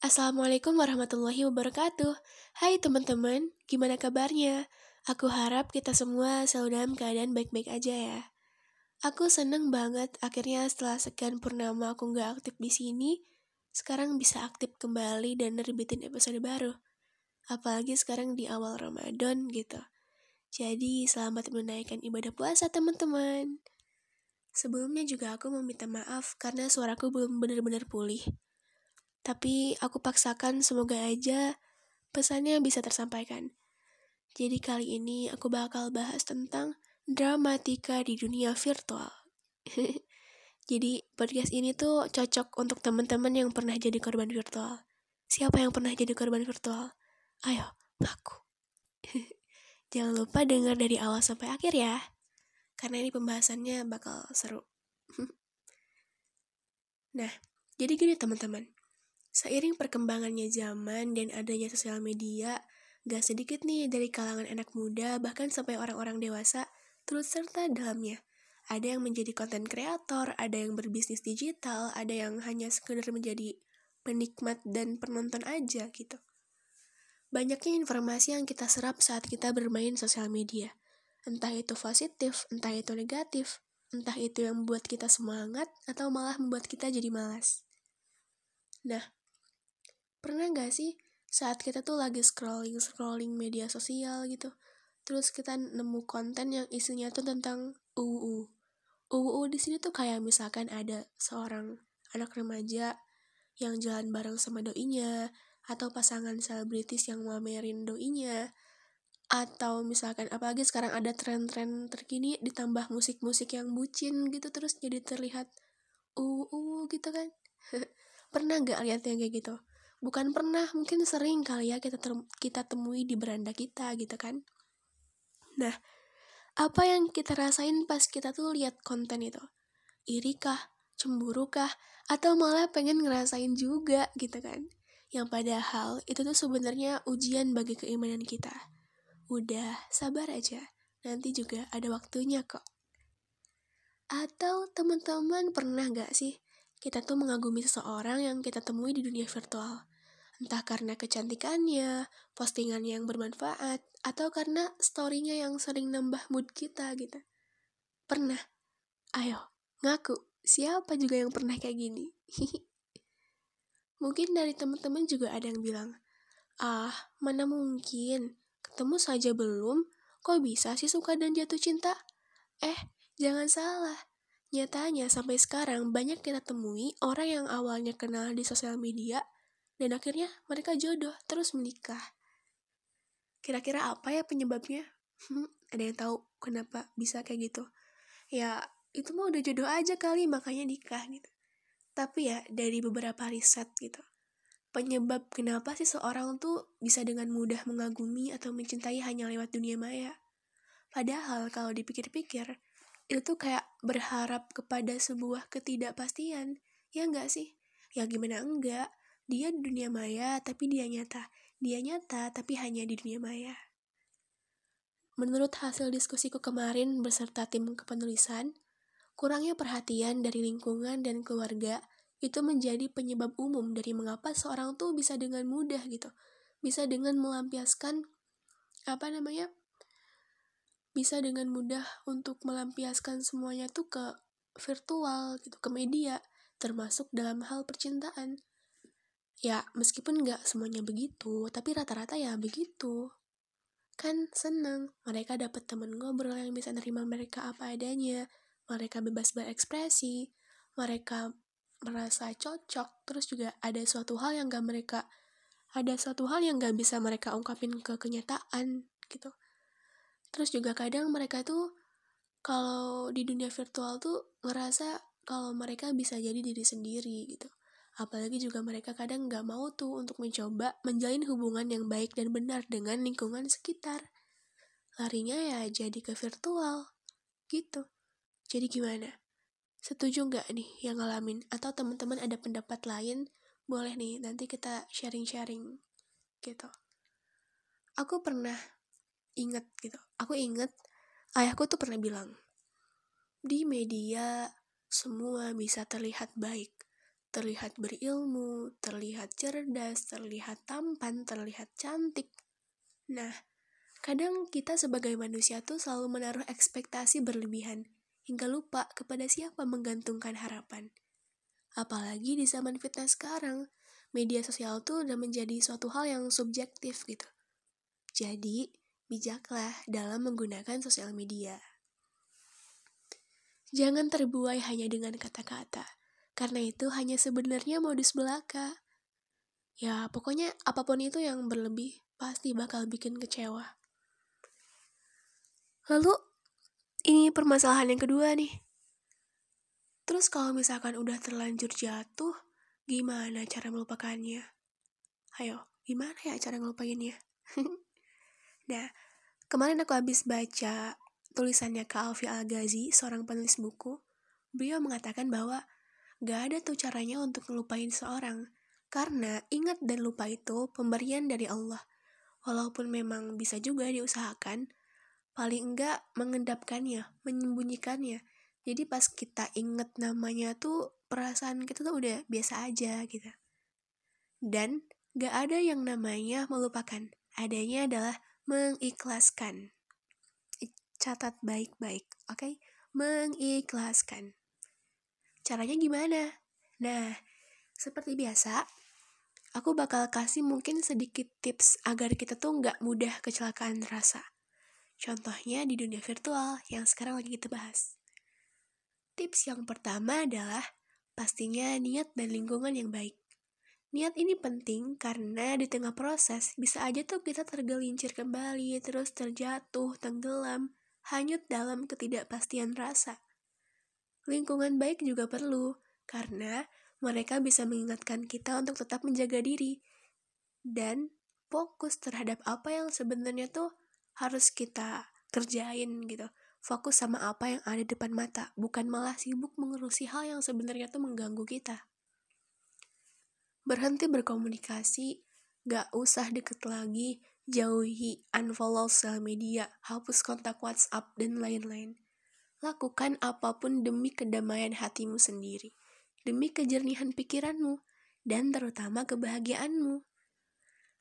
Assalamualaikum warahmatullahi wabarakatuh. Hai teman-teman, gimana kabarnya? Aku harap kita semua selalu dalam keadaan baik-baik aja ya. Aku seneng banget akhirnya setelah sekian purnama aku nggak aktif di sini, sekarang bisa aktif kembali dan nerbitin episode baru. Apalagi sekarang di awal Ramadan gitu. Jadi selamat menunaikan ibadah puasa teman-teman. Sebelumnya juga aku mau minta maaf karena suaraku belum benar-benar pulih. Tapi aku paksakan semoga aja pesannya bisa tersampaikan. Jadi kali ini aku bakal bahas tentang dramatika di dunia virtual. jadi podcast ini tuh cocok untuk teman-teman yang pernah jadi korban virtual. Siapa yang pernah jadi korban virtual? Ayo, ngaku. Jangan lupa dengar dari awal sampai akhir ya. Karena ini pembahasannya bakal seru. nah, jadi gini teman-teman. Seiring perkembangannya zaman dan adanya sosial media, gak sedikit nih dari kalangan anak muda bahkan sampai orang-orang dewasa turut serta dalamnya. Ada yang menjadi konten kreator, ada yang berbisnis digital, ada yang hanya sekedar menjadi penikmat dan penonton aja gitu. Banyaknya informasi yang kita serap saat kita bermain sosial media. Entah itu positif, entah itu negatif, entah itu yang membuat kita semangat atau malah membuat kita jadi malas. Nah, Pernah gak sih saat kita tuh lagi scrolling-scrolling media sosial gitu, terus kita nemu konten yang isinya tuh tentang UU. UU di sini tuh kayak misalkan ada seorang anak remaja yang jalan bareng sama doinya, atau pasangan selebritis yang mamerin doinya, atau misalkan apalagi sekarang ada tren-tren terkini ditambah musik-musik yang bucin gitu terus jadi terlihat UU gitu kan pernah gak lihat yang kayak gitu bukan pernah mungkin sering kali ya kita kita temui di beranda kita gitu kan. Nah apa yang kita rasain pas kita tuh lihat konten itu? Iri kah cemburu kah atau malah pengen ngerasain juga gitu kan? Yang padahal itu tuh sebenarnya ujian bagi keimanan kita. Udah sabar aja. Nanti juga ada waktunya kok. Atau teman-teman pernah gak sih kita tuh mengagumi seseorang yang kita temui di dunia virtual. Entah karena kecantikannya, postingan yang bermanfaat, atau karena storynya yang sering nambah mood kita gitu. Pernah? Ayo, ngaku. Siapa juga yang pernah kayak gini? Mungkin dari teman-teman juga ada yang bilang, Ah, mana mungkin? Ketemu saja belum? Kok bisa sih suka dan jatuh cinta? Eh, jangan salah. Nyatanya sampai sekarang banyak kita temui orang yang awalnya kenal di sosial media dan akhirnya mereka jodoh terus menikah. Kira-kira apa ya penyebabnya? Hmm, ada yang tahu kenapa bisa kayak gitu? Ya itu mah udah jodoh aja kali makanya nikah gitu. Tapi ya dari beberapa riset gitu, penyebab kenapa sih seorang tuh bisa dengan mudah mengagumi atau mencintai hanya lewat dunia maya. Padahal kalau dipikir-pikir, itu kayak berharap kepada sebuah ketidakpastian ya enggak sih? Ya gimana enggak? Dia di dunia maya tapi dia nyata. Dia nyata tapi hanya di dunia maya. Menurut hasil diskusiku kemarin beserta tim kepenulisan kurangnya perhatian dari lingkungan dan keluarga itu menjadi penyebab umum dari mengapa seorang tuh bisa dengan mudah gitu. Bisa dengan melampiaskan apa namanya bisa dengan mudah untuk melampiaskan semuanya tuh ke virtual gitu, ke media, termasuk dalam hal percintaan. Ya, meskipun nggak semuanya begitu, tapi rata-rata ya begitu. Kan seneng, mereka dapat temen ngobrol yang bisa nerima mereka apa adanya, mereka bebas berekspresi, mereka merasa cocok, terus juga ada suatu hal yang gak mereka, ada suatu hal yang gak bisa mereka ungkapin ke kenyataan, gitu terus juga kadang mereka tuh kalau di dunia virtual tuh ngerasa kalau mereka bisa jadi diri sendiri gitu. Apalagi juga mereka kadang nggak mau tuh untuk mencoba menjalin hubungan yang baik dan benar dengan lingkungan sekitar. Larinya ya jadi ke virtual gitu. Jadi gimana? Setuju nggak nih yang ngalamin? Atau teman-teman ada pendapat lain? Boleh nih nanti kita sharing-sharing gitu. Aku pernah inget gitu aku inget ayahku tuh pernah bilang di media semua bisa terlihat baik terlihat berilmu, terlihat cerdas, terlihat tampan, terlihat cantik. Nah, kadang kita sebagai manusia tuh selalu menaruh ekspektasi berlebihan, hingga lupa kepada siapa menggantungkan harapan. Apalagi di zaman fitness sekarang, media sosial tuh udah menjadi suatu hal yang subjektif gitu. Jadi, bijaklah dalam menggunakan sosial media. Jangan terbuai hanya dengan kata-kata, karena itu hanya sebenarnya modus belaka. Ya, pokoknya apa pun itu yang berlebih pasti bakal bikin kecewa. Lalu, ini permasalahan yang kedua nih. Terus kalau misalkan udah terlanjur jatuh, gimana cara melupakannya? Ayo, gimana ya cara ngelupainnya? nah, kemarin aku habis baca tulisannya Kak Alfi Al-Ghazi, seorang penulis buku. Beliau mengatakan bahwa gak ada tuh caranya untuk ngelupain seorang. Karena ingat dan lupa itu pemberian dari Allah. Walaupun memang bisa juga diusahakan, paling enggak mengendapkannya, menyembunyikannya, jadi pas kita inget namanya tuh perasaan kita tuh udah biasa aja gitu dan gak ada yang namanya melupakan adanya adalah mengikhlaskan catat baik-baik oke okay? mengikhlaskan caranya gimana nah seperti biasa aku bakal kasih mungkin sedikit tips agar kita tuh nggak mudah kecelakaan rasa. Contohnya di dunia virtual yang sekarang lagi kita bahas. Tips yang pertama adalah pastinya niat dan lingkungan yang baik. Niat ini penting karena di tengah proses bisa aja tuh kita tergelincir kembali, terus terjatuh, tenggelam, hanyut dalam ketidakpastian rasa. Lingkungan baik juga perlu, karena mereka bisa mengingatkan kita untuk tetap menjaga diri dan fokus terhadap apa yang sebenarnya tuh harus kita kerjain gitu fokus sama apa yang ada depan mata, bukan malah sibuk mengurusi hal yang sebenarnya tuh mengganggu kita. Berhenti berkomunikasi, gak usah deket lagi, jauhi, unfollow sosial media, hapus kontak WhatsApp, dan lain-lain. Lakukan apa pun demi kedamaian hatimu sendiri, demi kejernihan pikiranmu, dan terutama kebahagiaanmu.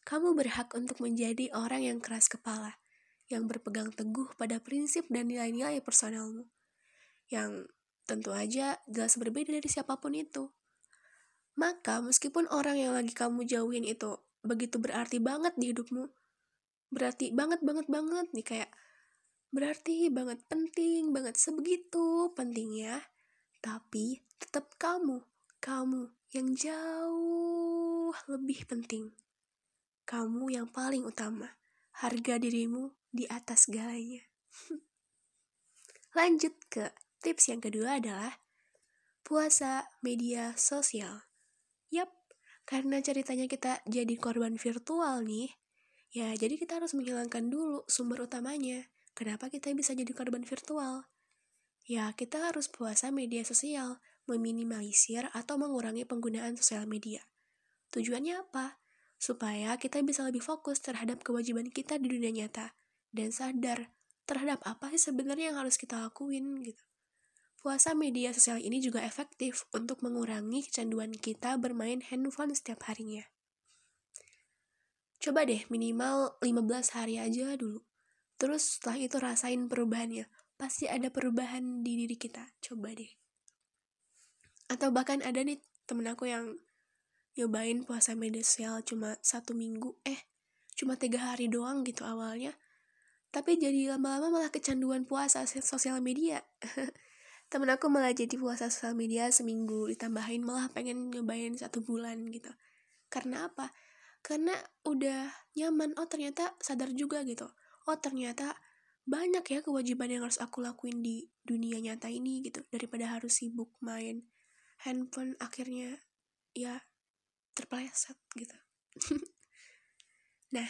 Kamu berhak untuk menjadi orang yang keras kepala, yang berpegang teguh pada prinsip dan nilai-nilai personalmu, yang tentu aja jelas berbeda dari siapa pun itu. Maka meskipun orang yang lagi kamu jauhin itu begitu berarti banget di hidupmu, berarti banget banget banget nih kayak berarti banget penting banget sebegitu pentingnya, tapi tetap kamu, kamu yang jauh lebih penting. Kamu yang paling utama. Harga dirimu di atas segalanya. Lanjut ke tips yang kedua adalah puasa media sosial. Yap, karena ceritanya kita jadi korban virtual nih, ya jadi kita harus menghilangkan dulu sumber utamanya. Kenapa kita bisa jadi korban virtual? Ya, kita harus puasa media sosial, meminimalisir atau mengurangi penggunaan sosial media. Tujuannya apa? Supaya kita bisa lebih fokus terhadap kewajiban kita di dunia nyata, dan sadar terhadap apa sih sebenarnya yang harus kita lakuin gitu. Puasa media sosial ini juga efektif untuk mengurangi kecanduan kita bermain handphone setiap harinya. Coba deh minimal 15 hari aja dulu. Terus setelah itu rasain perubahannya. Pasti ada perubahan di diri kita. Coba deh. Atau bahkan ada nih temen aku yang nyobain puasa media sosial cuma satu minggu. Eh, cuma tiga hari doang gitu awalnya tapi jadi lama-lama malah kecanduan puasa sosial media temen aku malah jadi puasa sosial media seminggu ditambahin malah pengen nyobain satu bulan gitu. Karena apa? Karena udah nyaman. Oh ternyata sadar juga gitu. Oh ternyata banyak ya kewajiban yang harus aku lakuin di dunia nyata ini gitu. Daripada harus sibuk main handphone akhirnya ya terpeleset gitu. Nah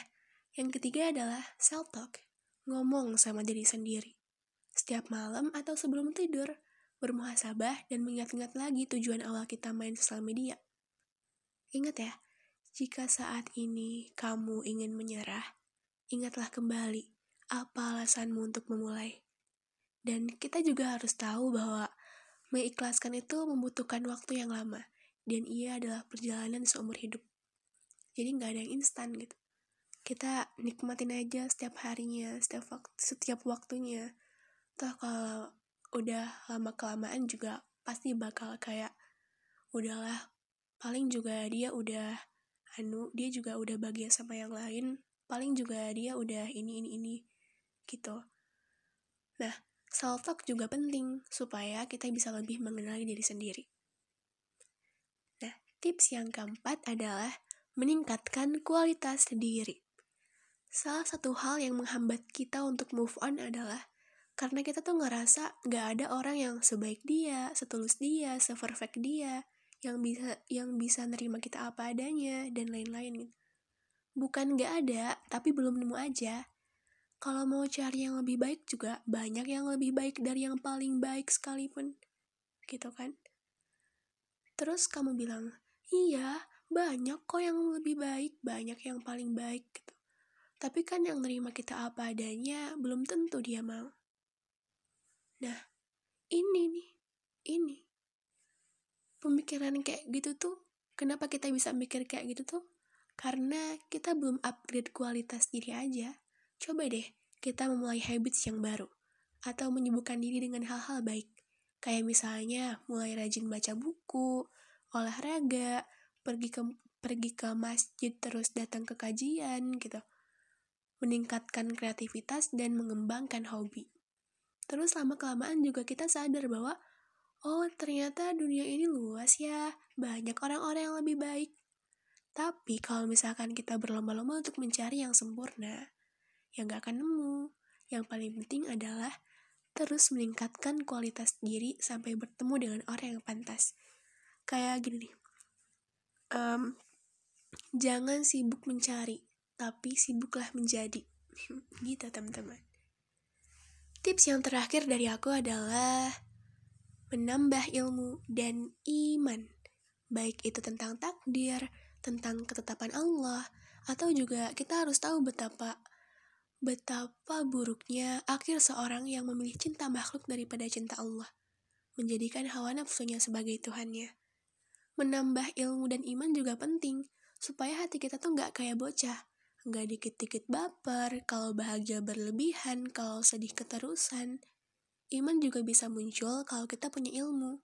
yang ketiga adalah self talk ngomong sama diri sendiri. Setiap malam atau sebelum tidur, bermuhasabah dan mengingat-ingat lagi tujuan awal kita main sosial media. Ingat ya, jika saat ini kamu ingin menyerah, ingatlah kembali apa alasanmu untuk memulai. Dan kita juga harus tahu bahwa mengikhlaskan itu membutuhkan waktu yang lama. dan ia adalah perjalanan seumur hidup. Jadi nggak ada yang instan gitu. Kita nikmatin aja setiap harinya, setiap waktu, setiap waktunya. Toh kalau udah lama kelamaan juga pasti bakal kayak udahlah paling juga dia udah anu dia juga udah bahagia sama yang lain paling juga dia udah ini ini ini gitu. Nah self talk juga penting supaya kita bisa lebih mengenali diri sendiri. Nah tips yang keempat adalah meningkatkan kualitas diri. Salah satu hal yang menghambat kita untuk move on adalah karena kita tuh ngerasa gak ada orang yang sebaik dia, setulus dia, seperfect dia, yang bisa yang bisa nerima kita apa adanya dan lain-lain gitu. Bukan gak ada, tapi belum nemu aja. Kalau mau cari yang lebih baik juga banyak yang lebih baik dari yang paling baik sekalipun. Gitu kan? Terus kamu bilang, iya banyak kok yang lebih baik, banyak yang paling baik gitu. Tapi kan yang nerima kita apa adanya belum tentu dia mau. Nah, ini nih, ini. Pemikiran kayak gitu tuh, kenapa kita bisa mikir kayak gitu tuh? Karena kita belum upgrade kualitas diri aja. Coba deh, kita memulai habits yang baru. Atau menyibukkan diri dengan hal-hal baik. Kayak misalnya, mulai rajin baca buku, olahraga, pergi ke pergi ke masjid terus datang ke kajian gitu. Meningkatkan kreativitas dan mengembangkan hobi. Terus lama-kelamaan juga kita sadar bahwa, oh ternyata dunia ini luas ya, banyak orang-orang yang lebih baik. Tapi kalau misalkan kita berlomba-lomba untuk mencari yang sempurna, yang gak akan nemu. Yang paling penting adalah terus meningkatkan kualitas diri sampai bertemu dengan orang yang pantas. Kayak gini nih, um, jangan sibuk mencari, tapi sibuklah menjadi. gitu teman-teman. Tips yang terakhir dari aku adalah menambah ilmu dan iman. Baik itu tentang takdir, tentang ketetapan Allah, atau juga kita harus tahu betapa betapa buruknya akhir seorang yang memilih cinta makhluk daripada cinta Allah, menjadikan hawa nafsunya sebagai Tuhannya. Menambah ilmu dan iman juga penting, supaya hati kita tuh nggak kayak bocah, nggak dikit-dikit baper, kalau bahagia berlebihan, kalau sedih keterusan. Iman juga bisa muncul kalau kita punya ilmu.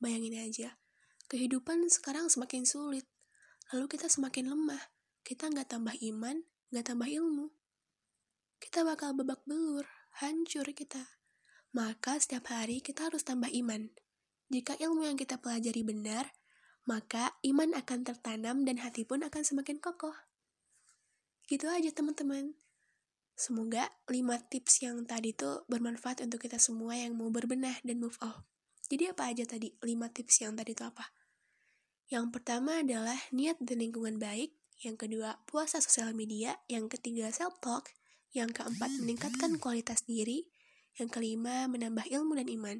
Bayangin aja, kehidupan sekarang semakin sulit, lalu kita semakin lemah. Kita nggak tambah iman, nggak tambah ilmu. Kita bakal babak belur, hancur kita. Maka setiap hari kita harus tambah iman. Jika ilmu yang kita pelajari benar, maka iman akan tertanam dan hati pun akan semakin kokoh. Gitu aja teman-teman. Semoga 5 tips yang tadi tuh bermanfaat untuk kita semua yang mau berbenah dan move on. Jadi apa aja tadi 5 tips yang tadi itu apa? Yang pertama adalah niat dan lingkungan baik. Yang kedua, puasa sosial media. Yang ketiga, self-talk. Yang keempat, meningkatkan kualitas diri. Yang kelima, menambah ilmu dan iman.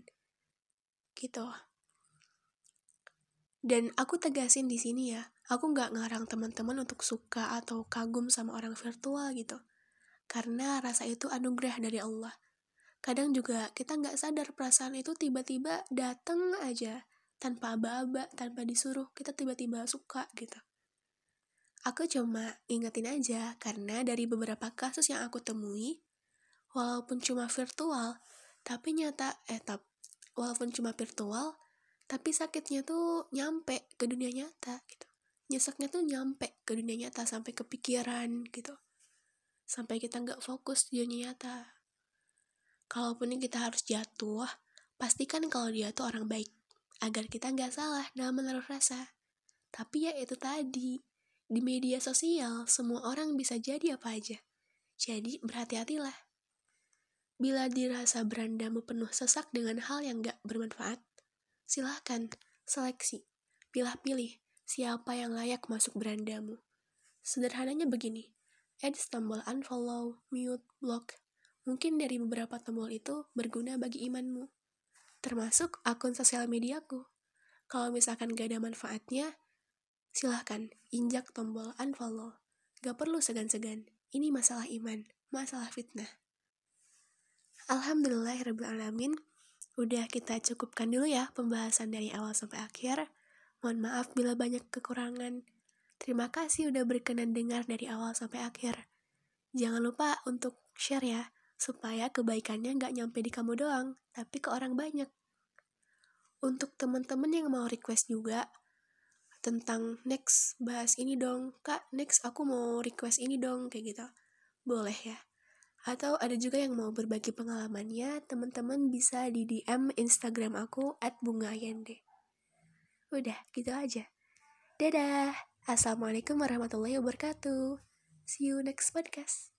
Gitu. Dan aku tegasin di sini ya, aku nggak ngarang teman-teman untuk suka atau kagum sama orang virtual gitu. Karena rasa itu anugerah dari Allah. Kadang juga kita nggak sadar perasaan itu tiba-tiba datang aja tanpa aba-aba, tanpa disuruh, kita tiba-tiba suka gitu. Aku cuma ingetin aja karena dari beberapa kasus yang aku temui, walaupun cuma virtual, tapi nyata, eh, tap, walaupun cuma virtual, tapi sakitnya tuh nyampe ke dunia nyata gitu. Nyeseknya tuh nyampe ke dunia nyata sampai kepikiran gitu. Sampai kita nggak fokus di dunia nyata. Kalaupun kita harus jatuh pastikan kalau dia tuh orang baik. Agar kita nggak salah dalam menaruh rasa. Tapi ya itu tadi di media sosial semua orang bisa jadi apa aja. Jadi berhati-hatilah. Bila dirasa berandamu penuh sesak dengan hal yang gak bermanfaat, Silahkan, seleksi. Pilih-pilih siapa yang layak masuk berandamu. Sederhananya begini, add tombol unfollow, mute, block. Mungkin dari beberapa tombol itu berguna bagi imanmu. Termasuk akun sosial mediaku. Kalau misalkan gak ada manfaatnya, silahkan injak tombol unfollow. Gak perlu segan-segan, ini masalah iman, masalah fitnah. Alhamdulillah, Alamin. Udah kita cukupkan dulu ya pembahasan dari awal sampai akhir. Mohon maaf bila banyak kekurangan. Terima kasih udah berkenan dengar dari awal sampai akhir. Jangan lupa untuk share ya, supaya kebaikannya nggak nyampe di kamu doang, tapi ke orang banyak. Untuk teman-teman yang mau request juga, tentang next bahas ini dong, kak next aku mau request ini dong, kayak gitu. Boleh ya. Atau ada juga yang mau berbagi pengalamannya, teman-teman bisa di DM Instagram aku at bungayende. Udah, gitu aja. Dadah. Assalamualaikum warahmatullahi wabarakatuh. See you next podcast.